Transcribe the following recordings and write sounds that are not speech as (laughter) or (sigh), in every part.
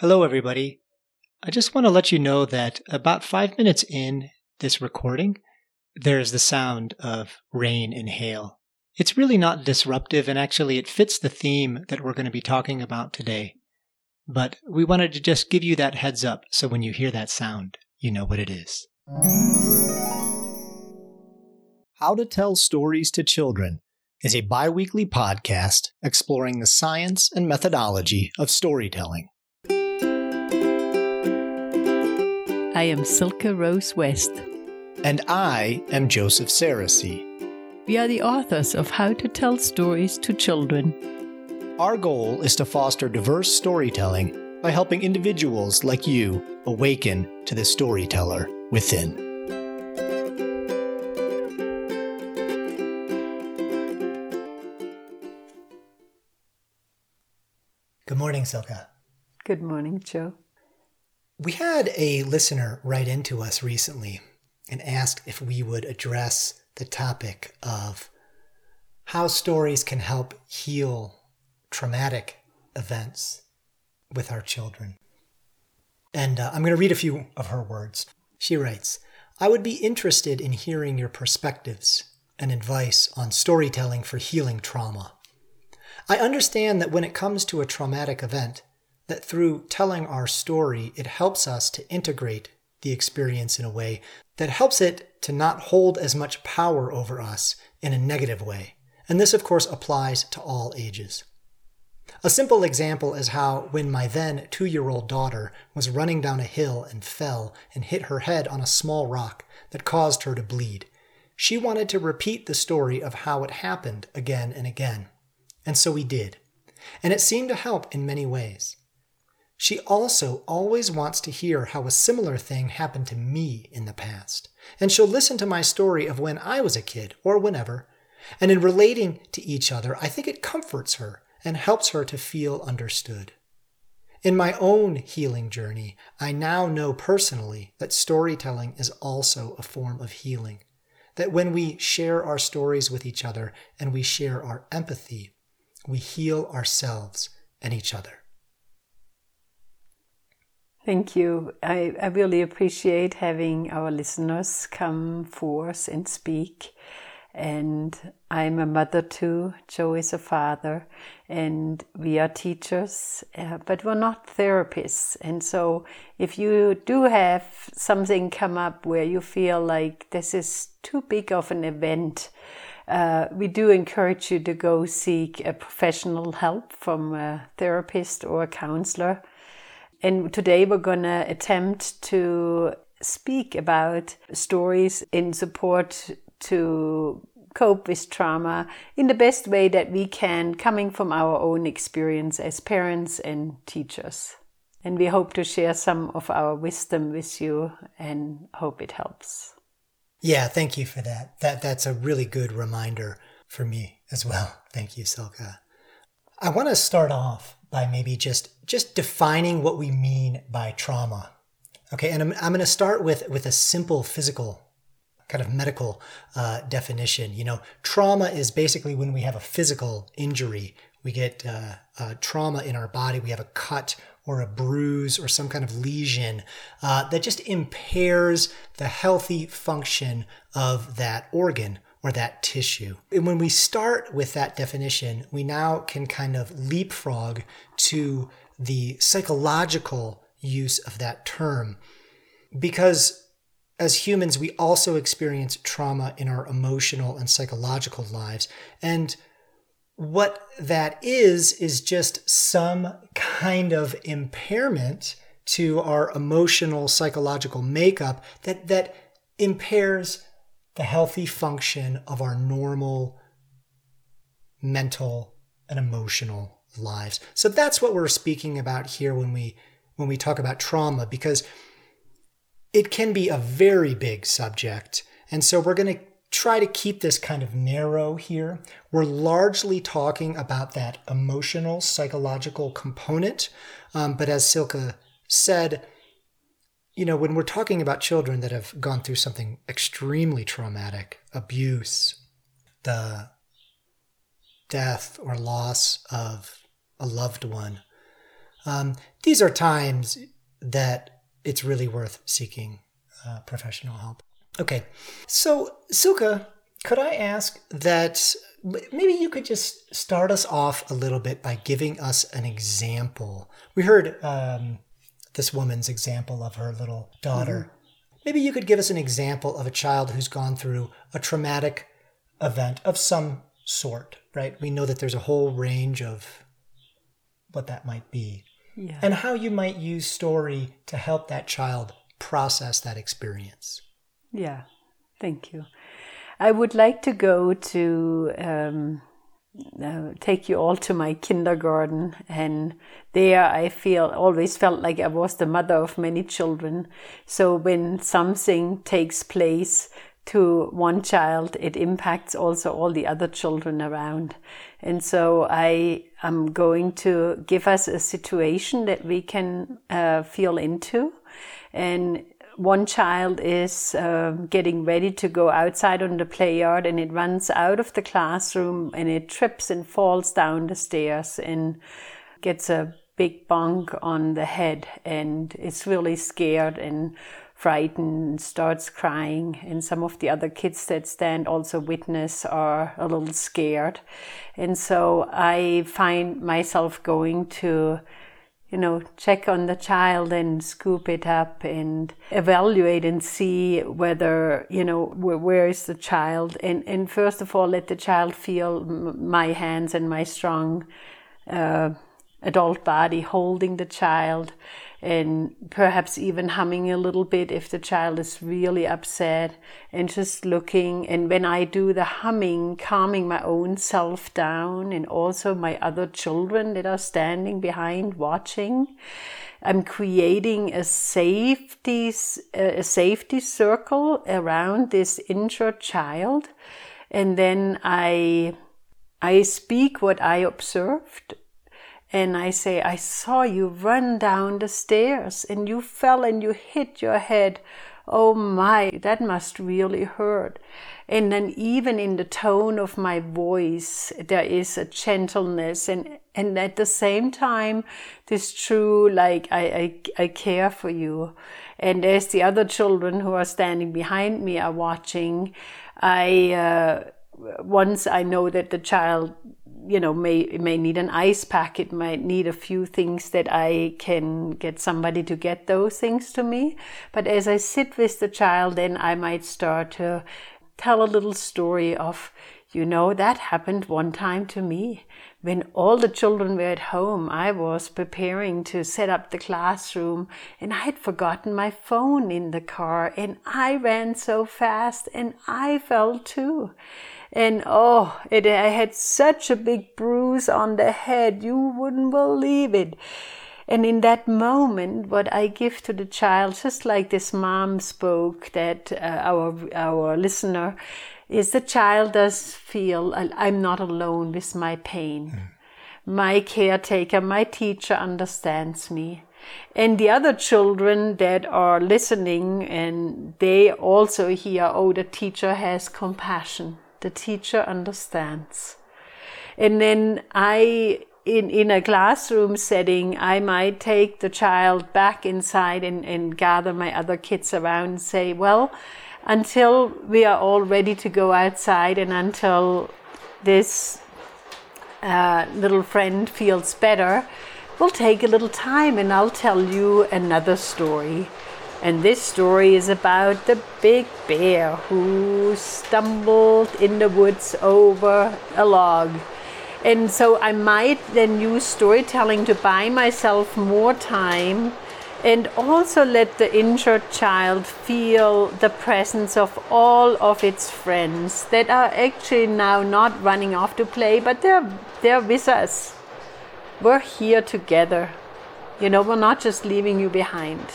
Hello, everybody. I just want to let you know that about five minutes in this recording, there's the sound of rain and hail. It's really not disruptive, and actually, it fits the theme that we're going to be talking about today. But we wanted to just give you that heads up so when you hear that sound, you know what it is. How to Tell Stories to Children is a bi weekly podcast exploring the science and methodology of storytelling. I am Silke Rose West. And I am Joseph Sarosy. We are the authors of How to Tell Stories to Children. Our goal is to foster diverse storytelling by helping individuals like you awaken to the storyteller within. Good morning, Silke. Good morning, Joe. We had a listener write into us recently and asked if we would address the topic of how stories can help heal traumatic events with our children. And uh, I'm going to read a few of her words. She writes I would be interested in hearing your perspectives and advice on storytelling for healing trauma. I understand that when it comes to a traumatic event, that through telling our story, it helps us to integrate the experience in a way that helps it to not hold as much power over us in a negative way. And this, of course, applies to all ages. A simple example is how, when my then two year old daughter was running down a hill and fell and hit her head on a small rock that caused her to bleed, she wanted to repeat the story of how it happened again and again. And so we did. And it seemed to help in many ways. She also always wants to hear how a similar thing happened to me in the past. And she'll listen to my story of when I was a kid or whenever. And in relating to each other, I think it comforts her and helps her to feel understood. In my own healing journey, I now know personally that storytelling is also a form of healing. That when we share our stories with each other and we share our empathy, we heal ourselves and each other. Thank you. I, I really appreciate having our listeners come forth and speak. And I'm a mother too. Joe is a father, and we are teachers, uh, but we're not therapists. And so, if you do have something come up where you feel like this is too big of an event, uh, we do encourage you to go seek a professional help from a therapist or a counselor. And today we're going to attempt to speak about stories in support to cope with trauma in the best way that we can, coming from our own experience as parents and teachers. And we hope to share some of our wisdom with you and hope it helps. Yeah, thank you for that. That that's a really good reminder for me as well. Thank you, Silke. I want to start off by maybe just just defining what we mean by trauma. Okay, and I'm, I'm going to start with with a simple physical kind of medical uh, definition. You know, trauma is basically when we have a physical injury. We get uh, uh, trauma in our body. We have a cut or a bruise or some kind of lesion uh, that just impairs the healthy function of that organ or that tissue. And when we start with that definition, we now can kind of leapfrog to the psychological use of that term. Because as humans, we also experience trauma in our emotional and psychological lives. And what that is, is just some kind of impairment to our emotional, psychological makeup that, that impairs the healthy function of our normal mental and emotional lives. So that's what we're speaking about here when we when we talk about trauma because it can be a very big subject. And so we're going to try to keep this kind of narrow here. We're largely talking about that emotional, psychological component. Um, but as Silke said, you know, when we're talking about children that have gone through something extremely traumatic, abuse, the death or loss of a loved one, um, these are times that it's really worth seeking uh, professional help. Okay, so Silke, could I ask that maybe you could just start us off a little bit by giving us an example? We heard um, this woman's example of her little daughter. Mm-hmm. Maybe you could give us an example of a child who's gone through a traumatic event of some sort, right? We know that there's a whole range of what that might be. Yeah. And how you might use story to help that child process that experience. Yeah, thank you. I would like to go to um, uh, take you all to my kindergarten, and there I feel always felt like I was the mother of many children. So when something takes place to one child, it impacts also all the other children around. And so I am going to give us a situation that we can uh, feel into. And one child is uh, getting ready to go outside on the play yard and it runs out of the classroom and it trips and falls down the stairs and gets a big bonk on the head and is really scared and frightened starts crying and some of the other kids that stand also witness are a little scared and so i find myself going to you know, check on the child and scoop it up and evaluate and see whether, you know, where, where is the child. And, and first of all, let the child feel my hands and my strong uh, adult body holding the child and perhaps even humming a little bit if the child is really upset and just looking. And when i do the humming calming my own self down and also my other children that are standing behind watching i'm creating a safety uh, a safety circle around this injured child. And then i i speak what i observed and I say, I saw you run down the stairs and you fell and you hit your head. Oh my, that must really hurt. And then even in the tone of my voice, there is a gentleness and, and at the same time, this true, like, I, I, I care for you. And as the other children who are standing behind me are watching, I, uh, once I know that the child you know may may need an ice pack. It might need a few things that i can get somebody to get those things to me. But as i sit with the child then i might start to tell a little story of you know that happened one time to me. When all the children were at home i was preparing to set up the classroom and i had forgotten my phone in the car and i ran so fast and i fell too and oh, it, I had such a big bruise on the head, you wouldn't believe it. And in that moment, what I give to the child, just like this mom spoke, that uh, our our listener, is the child does feel I'm not alone with my pain. Mm. My caretaker, my teacher understands me. And the other children that are listening and they also hear, oh, the teacher has compassion the teacher understands. And then I, in, in a classroom setting, I might take the child back inside and, and gather my other kids around and say, well, until we are all ready to go outside and until this uh, little friend feels better, we'll take a little time and I'll tell you another story. And this story is about the big bear who stumbled in the woods over a log. And so I might then use storytelling to buy myself more time and also let the injured child feel the presence of all of its friends that are actually now not running off to play, but they're, they're with us. We're here together. You know, we're not just leaving you behind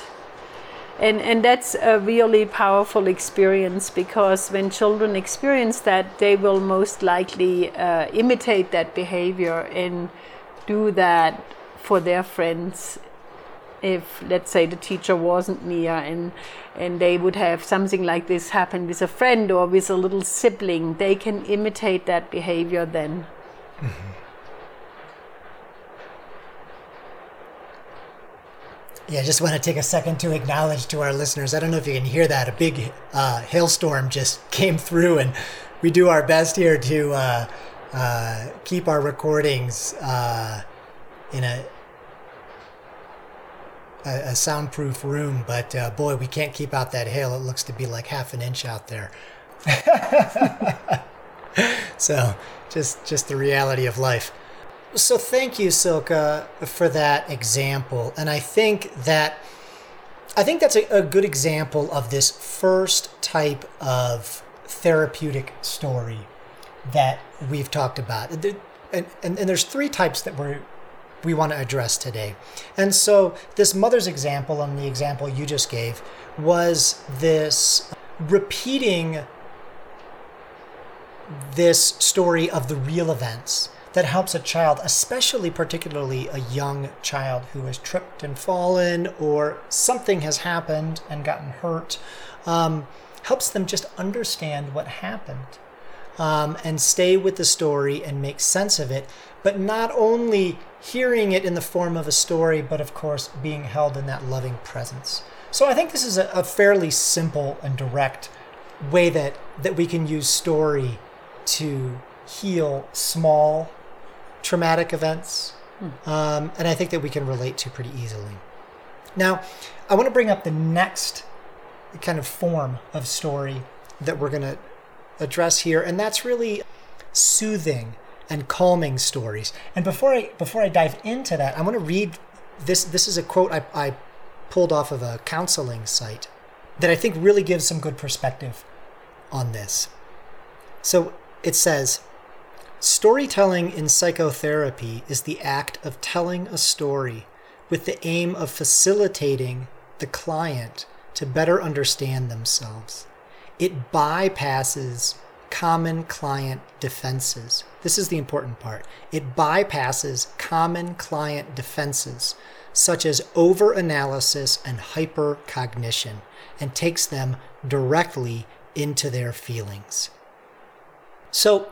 and and that's a really powerful experience because when children experience that they will most likely uh, imitate that behavior and do that for their friends if let's say the teacher wasn't near and and they would have something like this happen with a friend or with a little sibling they can imitate that behavior then mm-hmm. Yeah, I just want to take a second to acknowledge to our listeners. I don't know if you can hear that. A big uh, hailstorm just (laughs) came through, and we do our best here to uh, uh, keep our recordings uh, in a, a, a soundproof room. But uh, boy, we can't keep out that hail. It looks to be like half an inch out there. (laughs) so, just just the reality of life. So thank you, Silke, for that example. And I think that I think that's a, a good example of this first type of therapeutic story that we've talked about. And, and, and there's three types that we're we want to address today. And so this mother's example and the example you just gave was this repeating this story of the real events that helps a child, especially particularly a young child who has tripped and fallen or something has happened and gotten hurt, um, helps them just understand what happened um, and stay with the story and make sense of it. But not only hearing it in the form of a story, but of course being held in that loving presence. So I think this is a, a fairly simple and direct way that, that we can use story to heal small traumatic events. Hmm. Um, and I think that we can relate to pretty easily. Now, I want to bring up the next kind of form of story that we're going to address here, and that's really soothing and calming stories. And before I before I dive into that, I want to read this. This is a quote I, I pulled off of a counseling site that I think really gives some good perspective on this. So it says. Storytelling in psychotherapy is the act of telling a story with the aim of facilitating the client to better understand themselves. It bypasses common client defenses. This is the important part. It bypasses common client defenses, such as overanalysis and hypercognition, and takes them directly into their feelings. So,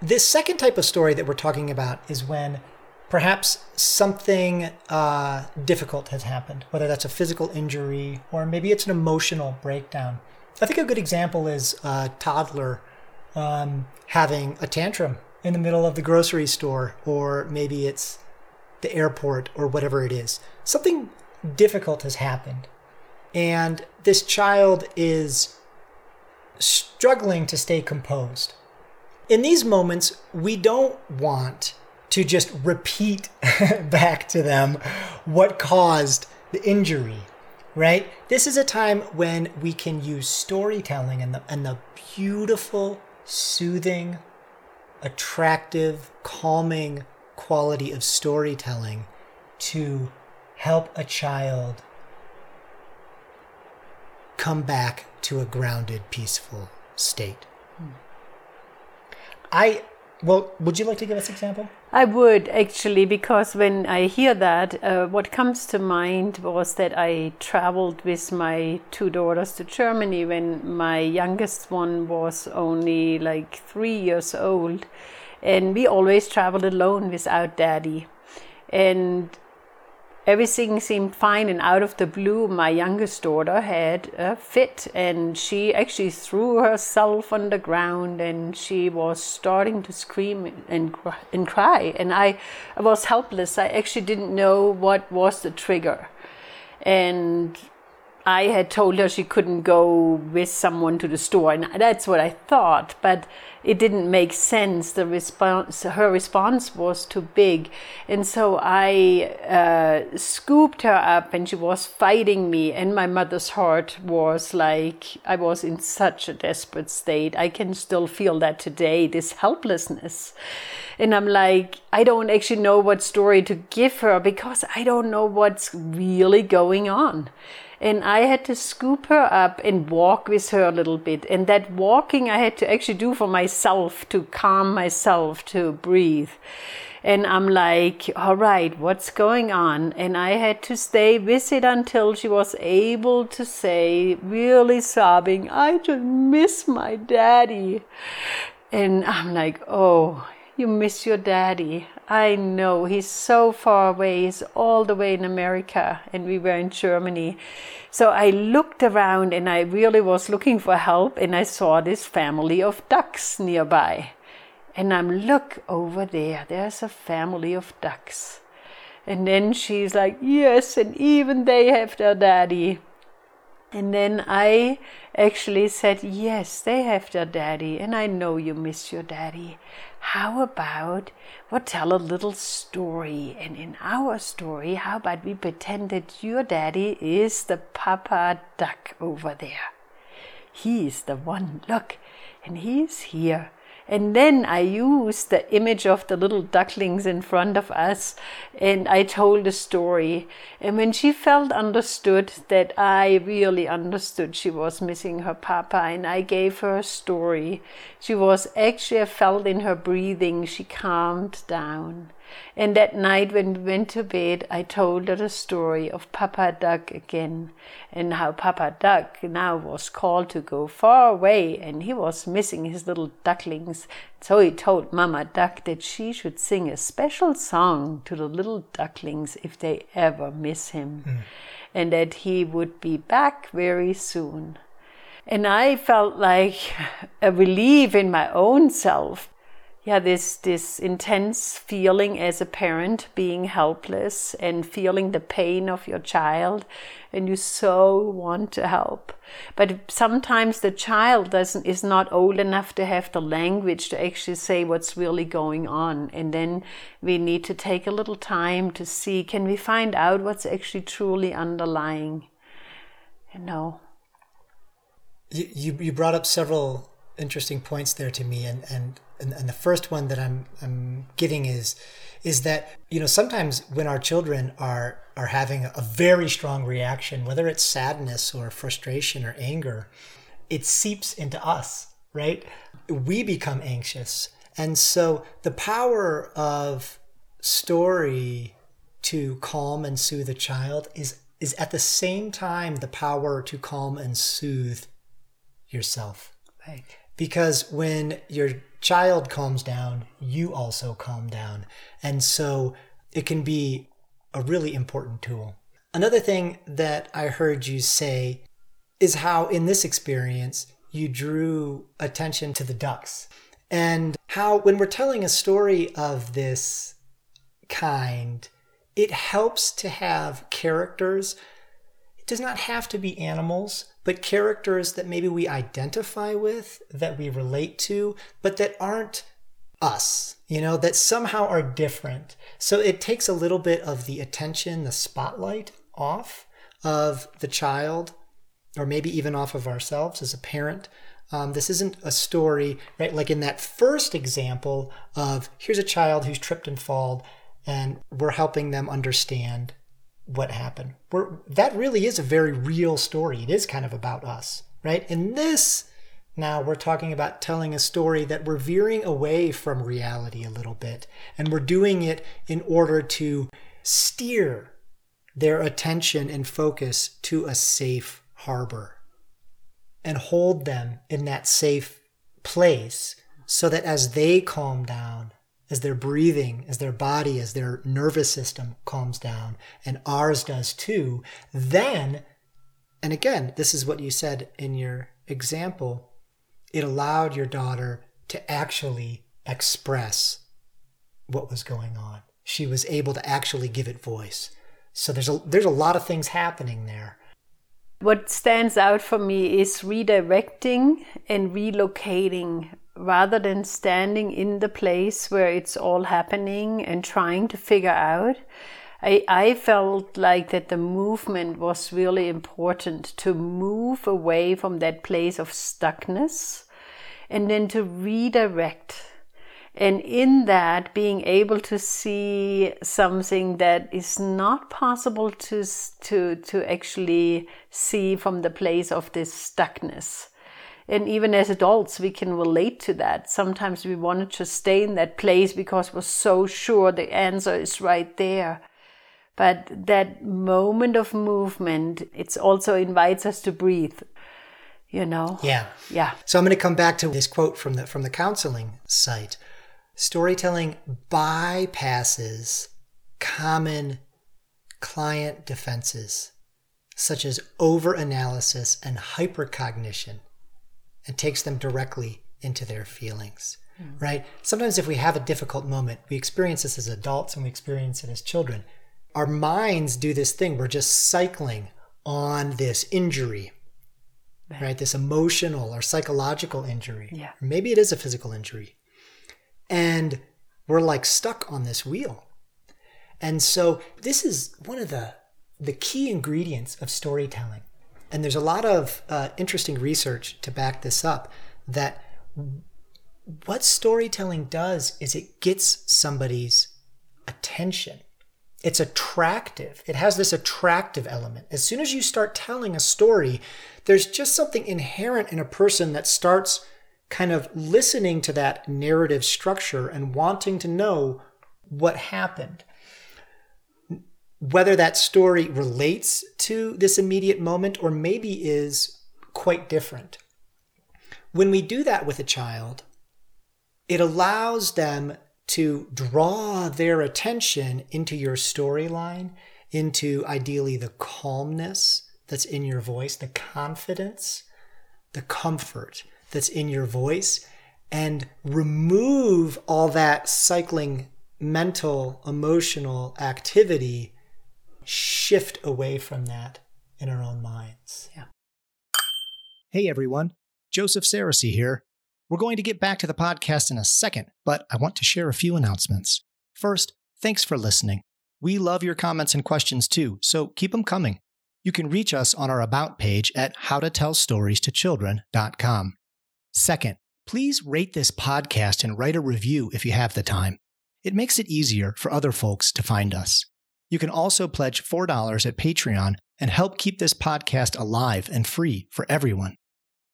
this second type of story that we're talking about is when perhaps something uh, difficult has happened, whether that's a physical injury or maybe it's an emotional breakdown. I think a good example is a toddler um, having a tantrum in the middle of the grocery store, or maybe it's the airport or whatever it is. Something difficult has happened, and this child is struggling to stay composed in these moments, we don't want to just repeat (laughs) back to them what caused the injury, right? This is a time when we can use storytelling and the, and the beautiful, soothing, attractive, calming quality of storytelling to help a child come back to a grounded, peaceful state. I well, would you like to give us an example? I would actually, because when I hear that, uh, what comes to mind was that I traveled with my two daughters to Germany when my youngest one was only like three years old. And we always traveled alone without daddy. And everything seemed fine and out of the blue. My youngest daughter had a fit and she actually threw herself on the ground and she was starting to scream and, and cry. And I, I was helpless. I actually didn't know what was the trigger. And I had told her she couldn't go with someone to the store, and that's what I thought. But it didn't make sense. The response, her response was too big, and so I uh, scooped her up, and she was fighting me. And my mother's heart was like I was in such a desperate state. I can still feel that today. This helplessness, and I'm like, I don't actually know what story to give her because I don't know what's really going on and I had to scoop her up and walk with her a little bit. And that walking I had to actually do for myself to calm myself, to breathe. And I'm like, all right, what's going on? And I had to stay with it until she was able to say, really sobbing, I just miss my daddy. And I'm like, oh, you miss your daddy. I know he's so far away. He's all the way in America, and we were in Germany. So I looked around and I really was looking for help, and I saw this family of ducks nearby. And I'm look over there, there's a family of ducks. And then she's like, Yes, and even they have their daddy. And then I actually said, Yes, they have their daddy, and I know you miss your daddy. How about we tell a little story? And in our story, how about we pretend that your daddy is the papa duck over there? He's the one, look, and he's here and then I used the image of the little ducklings in front of us and I told a story. And when she felt understood, that I really understood she was missing her papa, and I gave her a story, she was actually, I felt in her breathing, she calmed down. And that night when we went to bed, I told her the story of Papa Duck again, and how Papa Duck now was called to go far away, and he was missing his little ducklings. So he told Mama Duck that she should sing a special song to the little ducklings if they ever miss him, mm. and that he would be back very soon. And I felt like (laughs) a relief in my own self yeah this this intense feeling as a parent being helpless and feeling the pain of your child and you so want to help. But sometimes the child doesn't is not old enough to have the language to actually say what's really going on. And then we need to take a little time to see can we find out what's actually truly underlying? You know? You you brought up several interesting points there to me and and and, the first one that I'm I'm getting is is that you know sometimes when our children are are having a very strong reaction, whether it's sadness or frustration or anger, it seeps into us, right? We become anxious, and so the power of story to calm and soothe a child is is at the same time the power to calm and soothe yourself. Right. Because when your child calms down, you also calm down. And so it can be a really important tool. Another thing that I heard you say is how, in this experience, you drew attention to the ducks and how, when we're telling a story of this kind, it helps to have characters. It does not have to be animals, but characters that maybe we identify with, that we relate to, but that aren't us, you know, that somehow are different. So it takes a little bit of the attention, the spotlight off of the child, or maybe even off of ourselves as a parent. Um, this isn't a story, right? Like in that first example of here's a child who's tripped and fallen, and we're helping them understand what happened. We're, that really is a very real story. It is kind of about us, right? In this, now we're talking about telling a story that we're veering away from reality a little bit, and we're doing it in order to steer their attention and focus to a safe harbor and hold them in that safe place so that as they calm down as their breathing, as their body, as their nervous system calms down, and ours does too, then, and again, this is what you said in your example, it allowed your daughter to actually express what was going on. She was able to actually give it voice. So there's a there's a lot of things happening there. What stands out for me is redirecting and relocating rather than standing in the place where it's all happening and trying to figure out. I, I felt like that the movement was really important to move away from that place of stuckness and then to redirect. And in that, being able to see something that is not possible to, to, to actually see from the place of this stuckness and even as adults we can relate to that. Sometimes we wanted to stay in that place because we're so sure the answer is right there. But that moment of movement it also invites us to breathe you know? Yeah. Yeah. So i'm going to come back to this quote from the from the counseling site. Storytelling bypasses common client defenses such as overanalysis and hypercognition and takes them directly into their feelings mm. right sometimes if we have a difficult moment we experience this as adults and we experience it as children our minds do this thing we're just cycling on this injury right, right? this emotional or psychological injury yeah. or maybe it is a physical injury and we're like stuck on this wheel and so this is one of the the key ingredients of storytelling. And there's a lot of uh, interesting research to back this up that what storytelling does is it gets somebody's attention. It's attractive. It has this attractive element. As soon as you start telling a story, there's just something inherent in a person that starts kind of listening to that narrative structure and wanting to know what happened whether that story relates to this immediate moment or maybe is quite different. When we do that with a child, it allows them to draw their attention into your storyline, into ideally the calmness that's in your voice, the confidence, the comfort that's in your voice, and remove all that cycling mental, emotional activity shift away from that in our own minds. Yeah. Hey everyone, Joseph Sarosy here. We're going to get back to the podcast in a second, but I want to share a few announcements. First, thanks for listening. We love your comments and questions too, so keep them coming. You can reach us on our About page at howtotellstories2children.com. Second, please rate this podcast and write a review if you have the time. It makes it easier for other folks to find us. You can also pledge $4 at Patreon and help keep this podcast alive and free for everyone.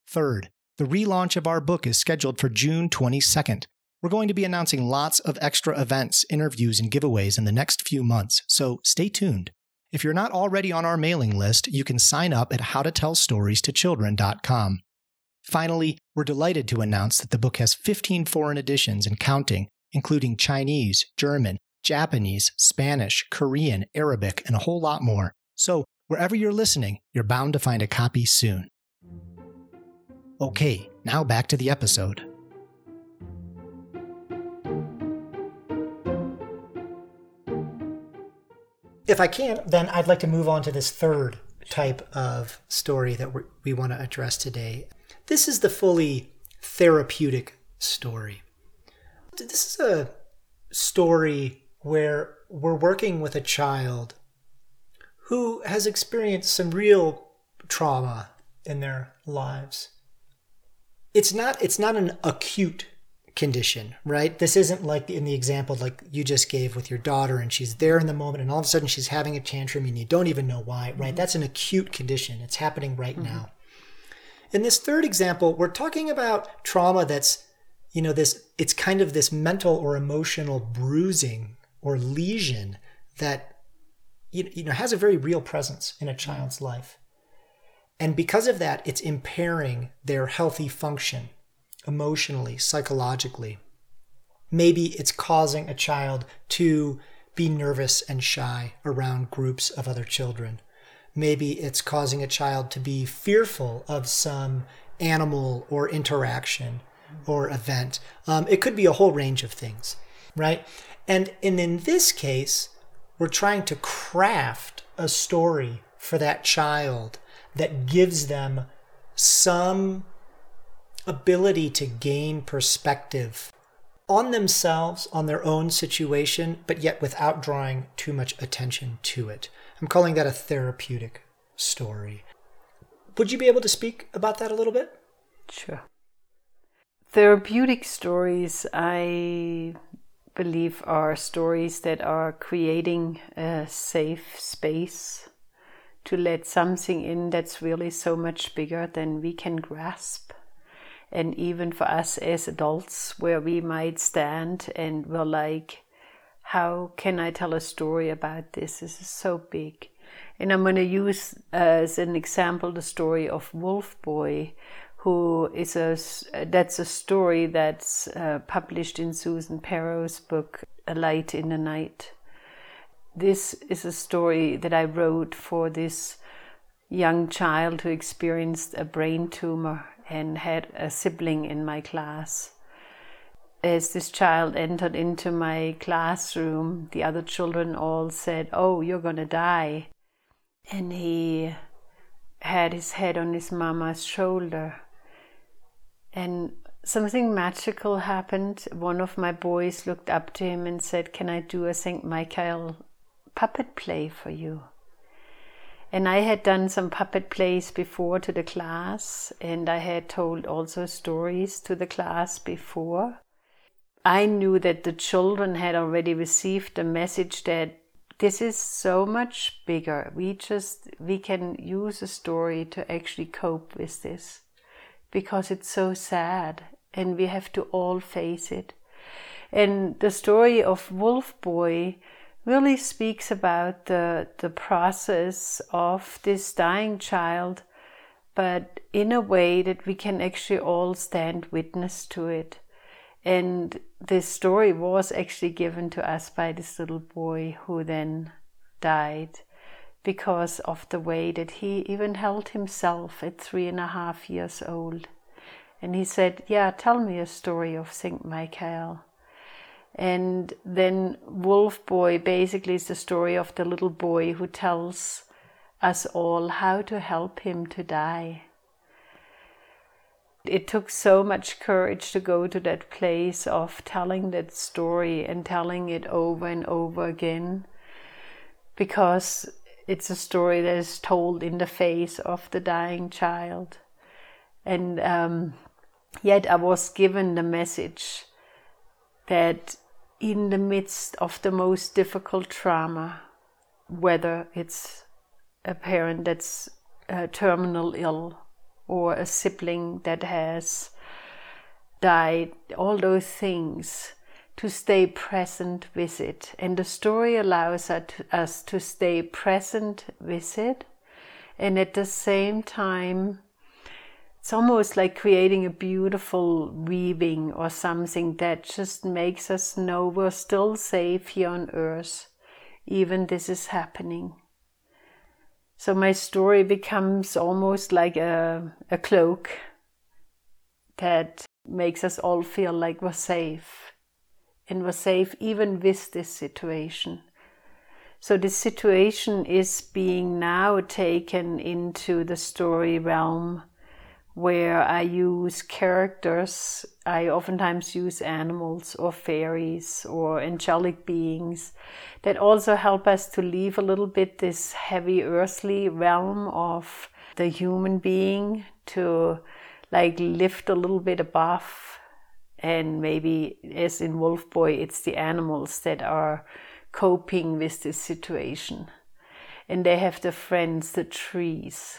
Third, the relaunch of our book is scheduled for June 22nd. We're going to be announcing lots of extra events, interviews, and giveaways in the next few months, so stay tuned. If you're not already on our mailing list, you can sign up at howtotellstories2children.com. Finally, we're delighted to announce that the book has 15 foreign editions and counting, including Chinese, German, Japanese, Spanish, Korean, Arabic, and a whole lot more. So, wherever you're listening, you're bound to find a copy soon. Okay, now back to the episode. If I can, then I'd like to move on to this third type of story that we want to address today. This is the fully therapeutic story. This is a story where we're working with a child who has experienced some real trauma in their lives. It's not it's not an acute condition, right? This isn't like in the example like you just gave with your daughter and she's there in the moment and all of a sudden she's having a tantrum and you don't even know why, right? Mm-hmm. That's an acute condition. It's happening right mm-hmm. now. In this third example, we're talking about trauma that's you know this it's kind of this mental or emotional bruising or lesion that you know has a very real presence in a child's life. And because of that, it's impairing their healthy function emotionally, psychologically. Maybe it's causing a child to be nervous and shy around groups of other children. Maybe it's causing a child to be fearful of some animal or interaction or event. Um, it could be a whole range of things, right? And, and in this case, we're trying to craft a story for that child that gives them some ability to gain perspective on themselves, on their own situation, but yet without drawing too much attention to it. I'm calling that a therapeutic story. Would you be able to speak about that a little bit? Sure. Therapeutic stories, I believe are stories that are creating a safe space to let something in that's really so much bigger than we can grasp. And even for us as adults, where we might stand and we're like, how can I tell a story about this? This is so big. And I'm going to use uh, as an example the story of Wolf Boy, who is a that's a story that's uh, published in Susan Perrow's book A Light in the Night. This is a story that I wrote for this young child who experienced a brain tumor and had a sibling in my class. As this child entered into my classroom, the other children all said, Oh, you're gonna die. And he had his head on his mama's shoulder. And something magical happened. One of my boys looked up to him and said, Can I do a St. Michael puppet play for you? And I had done some puppet plays before to the class, and I had told also stories to the class before. I knew that the children had already received the message that this is so much bigger. We just we can use a story to actually cope with this because it's so sad and we have to all face it. And the story of Wolf Boy really speaks about the, the process of this dying child, but in a way that we can actually all stand witness to it. And this story was actually given to us by this little boy who then died because of the way that he even held himself at three and a half years old. And he said, Yeah, tell me a story of St. Michael. And then Wolf Boy basically is the story of the little boy who tells us all how to help him to die. It took so much courage to go to that place of telling that story and telling it over and over again because it's a story that is told in the face of the dying child. And um, yet I was given the message that in the midst of the most difficult trauma, whether it's a parent that's uh, terminal ill or a sibling that has died, all those things, to stay present with it. And the story allows us to stay present with it and at the same time it's almost like creating a beautiful weaving or something that just makes us know we're still safe here on earth, even this is happening. So my story becomes almost like a, a cloak that makes us all feel like we're safe. And we're safe even with this situation. So this situation is being now taken into the story realm where I use characters. I oftentimes use animals or fairies or angelic beings that also help us to leave a little bit this heavy earthly realm of the human being to like lift a little bit above. And maybe, as in Wolf Boy, it's the animals that are coping with this situation. And they have the friends, the trees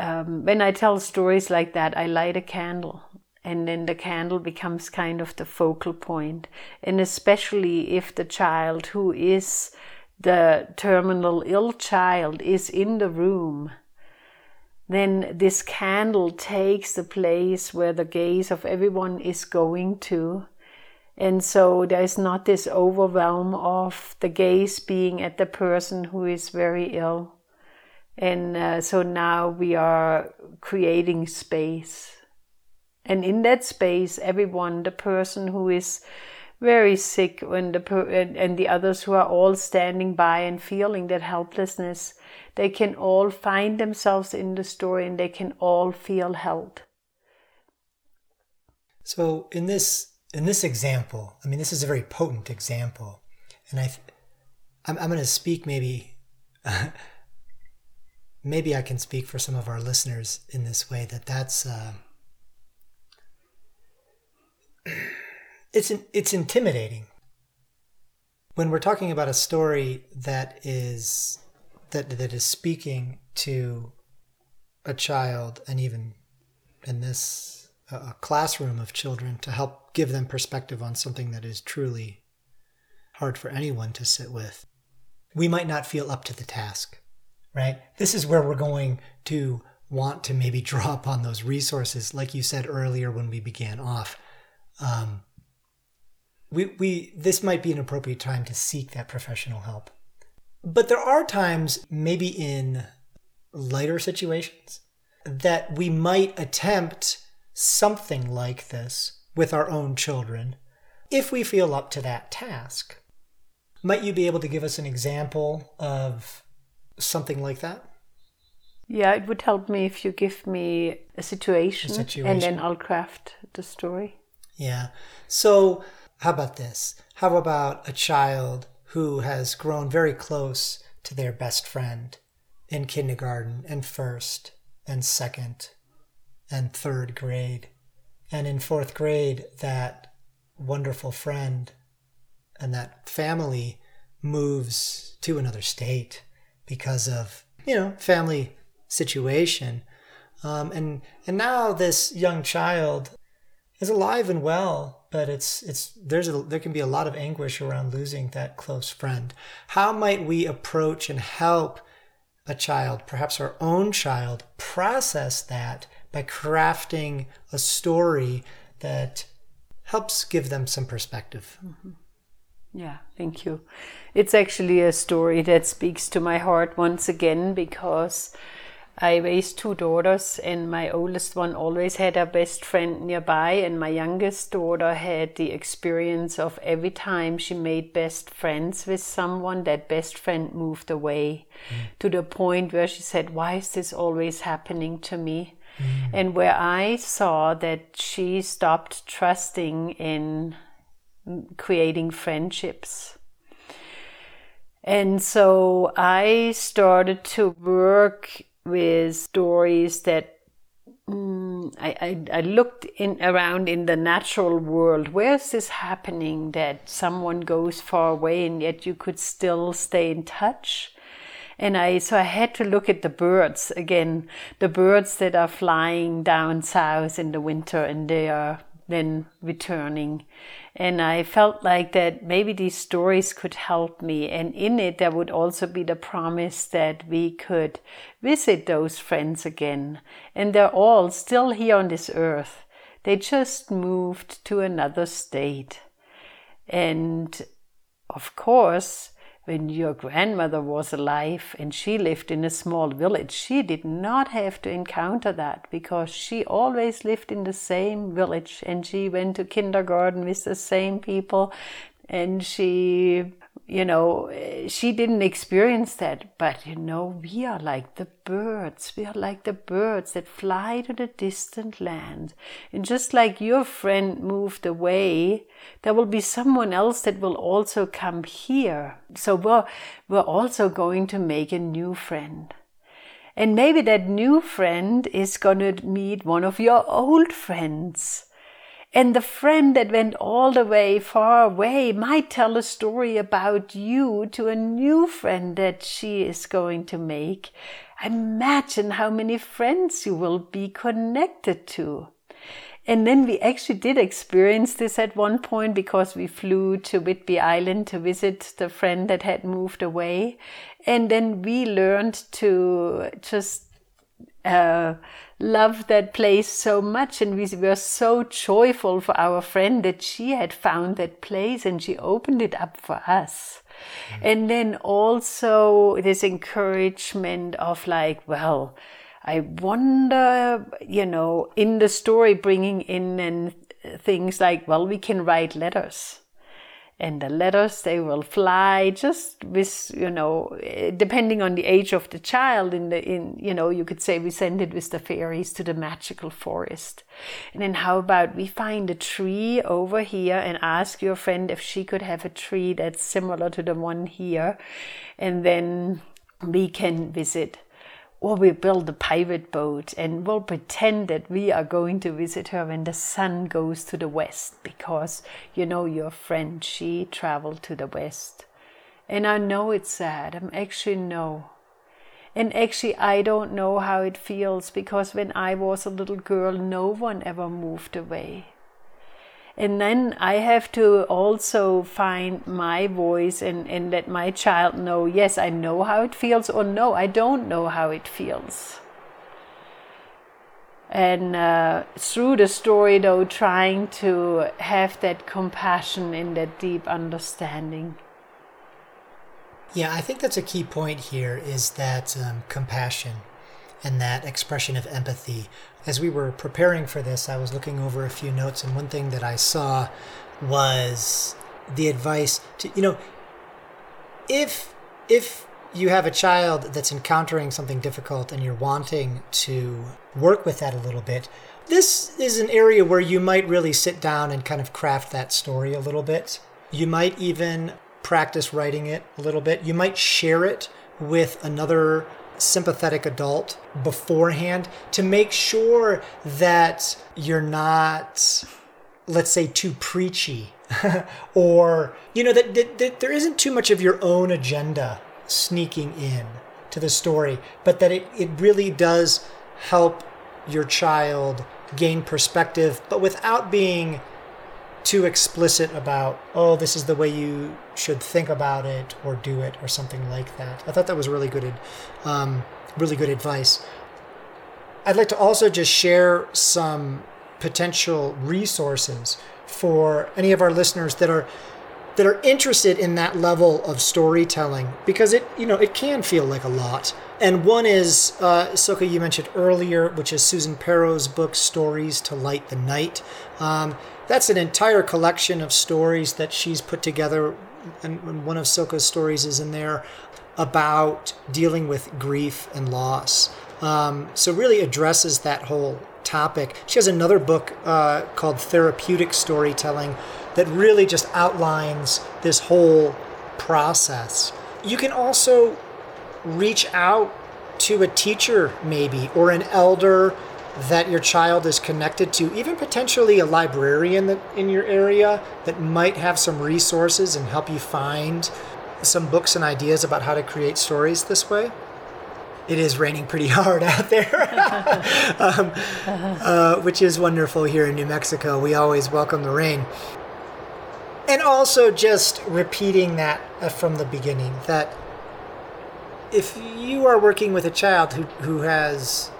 um, when I tell stories like that, I light a candle and then the candle becomes kind of the focal point. And especially if the child who is the terminal ill child is in the room, then this candle takes the place where the gaze of everyone is going to. And so there's not this overwhelm of the gaze being at the person who is very ill. And uh, so now we are creating space. And in that space, everyone, the person who is very sick and the, and the others who are all standing by and feeling that helplessness, they can all find themselves in the story and they can all feel held. So in this in this example, I mean, this is a very potent example, and I, I'm, I'm going to speak maybe (laughs) maybe I can speak for some of our listeners in this way that that's uh, (clears throat) it's it's intimidating when we're talking about a story that is that that is speaking to a child and even in this a classroom of children to help give them perspective on something that is truly hard for anyone to sit with we might not feel up to the task right? This is where we're going to want to maybe (laughs) draw upon those resources, like you said earlier when we began off, um, we, we this might be an appropriate time to seek that professional help. But there are times, maybe in lighter situations, that we might attempt something like this with our own children if we feel up to that task. Might you be able to give us an example of something like that? Yeah, it would help me if you give me a situation, A situation. and then I'll craft the story. Yeah. So, how about this? How about a child who has grown very close to their best friend in kindergarten and first and second and third grade? And in fourth grade, that wonderful friend and that family moves to another state because of, you know, family situation. Um, and and now this young child is alive and well, but it's it's there's a there can be a lot of anguish around losing that close friend. How might we approach and help a child, perhaps our own child, process that by crafting a story that helps give them some perspective? Mm-hmm. Yeah, thank you. It's actually a story that speaks to my heart once again because I raised two daughters, and my oldest one always had a best friend nearby, and my youngest daughter had the experience of every time she made best friends with someone, that best friend moved away mm. to the point where she said, Why is this always happening to me? Mm. And where I saw that she stopped trusting in creating friendships. And so I started to work with stories that mm, I, I, I looked in around in the natural world. Where's this happening that someone goes far away and yet you could still stay in touch? And I so I had to look at the birds again, the birds that are flying down south in the winter and they are then returning. And I felt like that maybe these stories could help me. And in it, there would also be the promise that we could visit those friends again. And they're all still here on this earth. They just moved to another state. And of course, when your grandmother was alive and she lived in a small village, she did not have to encounter that because she always lived in the same village and she went to kindergarten with the same people and she you know, eh, she didn't experience that, but you know, we are like the birds. We are like the birds that fly to the distant land. And just like your friend moved away, there will be someone else that will also come here. So we're, we're also going to make a new friend. And maybe that new friend is going to meet one of your old friends. And the friend that went all the way far away might tell a story about you to a new friend that she is going to make. Imagine how many friends you will be connected to. And then we actually did experience this at one point because we flew to Whidbey Island to visit the friend that had moved away. And then we learned to just uh, love that place so much and we were so joyful for our friend that she had found that place and she opened it up for us mm-hmm. and then also this encouragement of like well i wonder you know in the story bringing in and things like well we can write letters and the letters they will fly just with you know eh, depending on the age of the child in the in you know you could say we send it with the fairies to the magical forest. And then how about we find a tree over here and ask your friend if she could have a tree that's similar to the one here and then we can visit or we build a pirate boat and we'll pretend that we are going to visit her when the sun goes to the west because you know your friend she traveled to the west. And i know it's sad. I'm actually no. And actually i don't know how it feels because when i was a little girl no one ever moved away and then I have to also find my voice and, and let my child know yes, I know how it feels, or no, I don't know how it feels. and uh, through the story though trying to have that compassion and that deep understanding yeah i think that's a key point here is that um, compassion and that expression of empathy as we were preparing for this i was looking over a few notes and one thing that i saw was the advice to you know if if you have a child that's encountering something difficult and you're wanting to work with that a little bit, this is an area where you might really sit down and kind of craft that story a little bit. You might even practice writing it a little bit. You might share it with another sympathetic adult beforehand to make sure that you're not, let's say, too preachy. (laughs) Or, you know, that, that, that there isn't too much of your own agenda sneaking in to the story, but that it, it really does help your child gain perspective, but without being too explicit about, oh, this is the way you should think about it or do it or something like that. I thought that was really good, um, really good advice. I'd like to also just share some potential resources for any of our listeners that are that are interested in that level of storytelling because it you know it can feel like a lot. And one is uh, Silke you mentioned earlier which is Susan Perrow's book Stories to Light the Night. Um, that's an entire collection of stories that she's put together and one of Silke's stories is in there about dealing with grief and loss. Um, so really addresses that whole topic. She has another book uh, called Therapeutic Storytelling that really just outlines this whole process. You can also reach out to a teacher, maybe, or an elder that your child is connected to, even potentially a librarian in your area that might have some resources and help you find some books and ideas about how to create stories this way. It is raining pretty (laughs) hard out there, (laughs) um, uh, which is wonderful here in New Mexico. We always welcome the rain and also just repeating that uh, from the beginning that if you are working with a child who, who has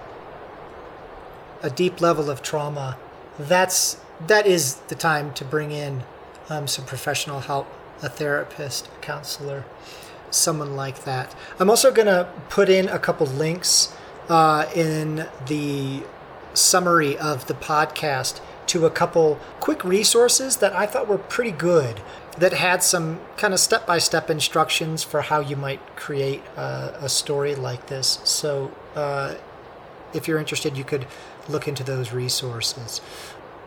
a deep level of trauma that's that is the time to bring in um, some professional help a therapist a counselor someone like that. I'm also going to put in a couple links uh, in the summary of the podcast to a couple quick resources that I thought were pretty good that had some kind of step by step instructions for how you might create a, a story like this. So, uh, if you're interested, you could look into those resources.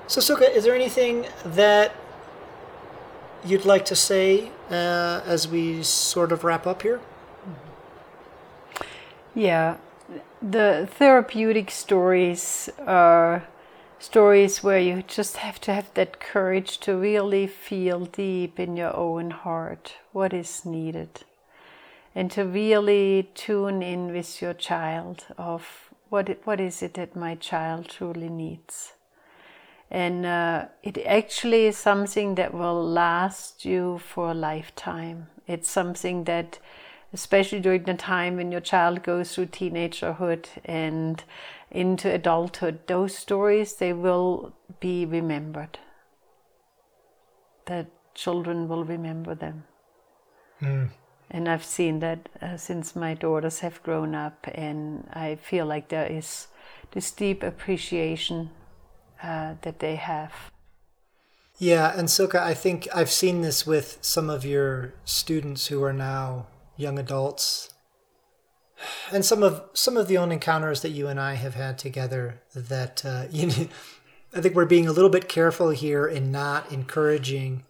So, Silke, is there anything that you'd like to say uh, as we sort of wrap up here? Yeah, the therapeutic stories are stories where you just have to have that courage to really feel deep in your own heart what is needed and to really tune in with your child of what what is it that my child truly needs. And uh, it actually is something that will last you for a lifetime. It's something that especially during the time when your child goes through teenagerhood and into adulthood, those stories they will be remembered. The children will remember them. Mm. And I've seen that uh, since my daughters have grown up, and I feel like there is this deep appreciation uh, that they have. Yeah, and Silke, I think I've seen this with some of your students who are now young adults and some of some of the own encounters that you and I have had together that uh, (laughs) you know, I think we're being a little bit careful here in not encouraging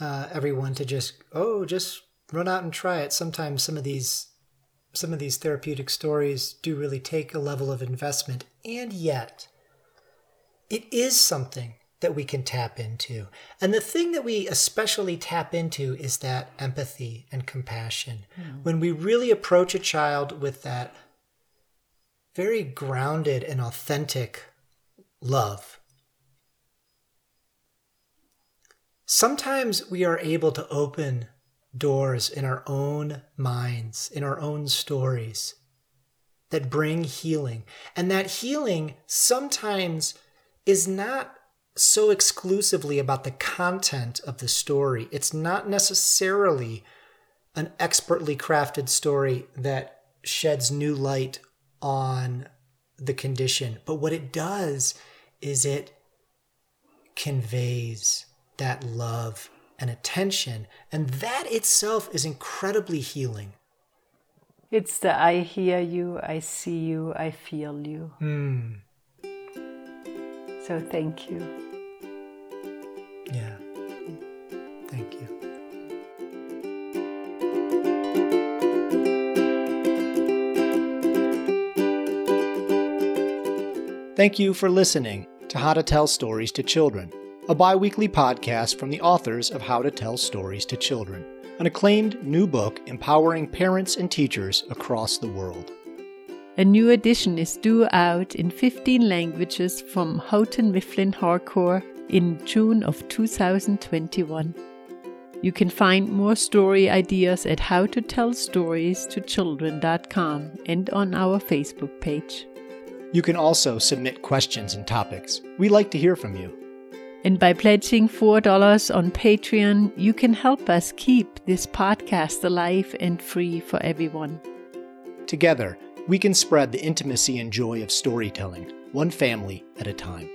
uh, everyone to just oh just run out and try it. Sometimes some of these some of these therapeutic stories do really take a level of investment, and yet it is something that we can tap into. And the thing that we especially tap into is that empathy and compassion. Mm. When we really approach a child with that very grounded and authentic love, sometimes we are able to open doors in our own minds, in our own stories, that bring healing. And that healing sometimes is not so exclusively about the content of the story. It's not necessarily an expertly crafted story that sheds new light on the condition. But what it does is it conveys that love and attention. And that itself is incredibly healing. It's the I hear you, I see you, I feel you. Mm. So thank you. Thank you for listening to How to Tell Stories to Children, a bi weekly podcast from the authors of How to Tell Stories to Children, an acclaimed new book empowering parents and teachers across the world. A new edition is due out in 15 languages from Houghton Mifflin Harcourt in June of 2021. You can find more story ideas at howtotellstories-to-children.com and on our Facebook page. You can also submit questions and topics. We like to hear from you. And by pledging $4 on Patreon, you can help us keep this podcast alive and free for everyone. Together, we can spread the intimacy and joy of storytelling, one family at a time.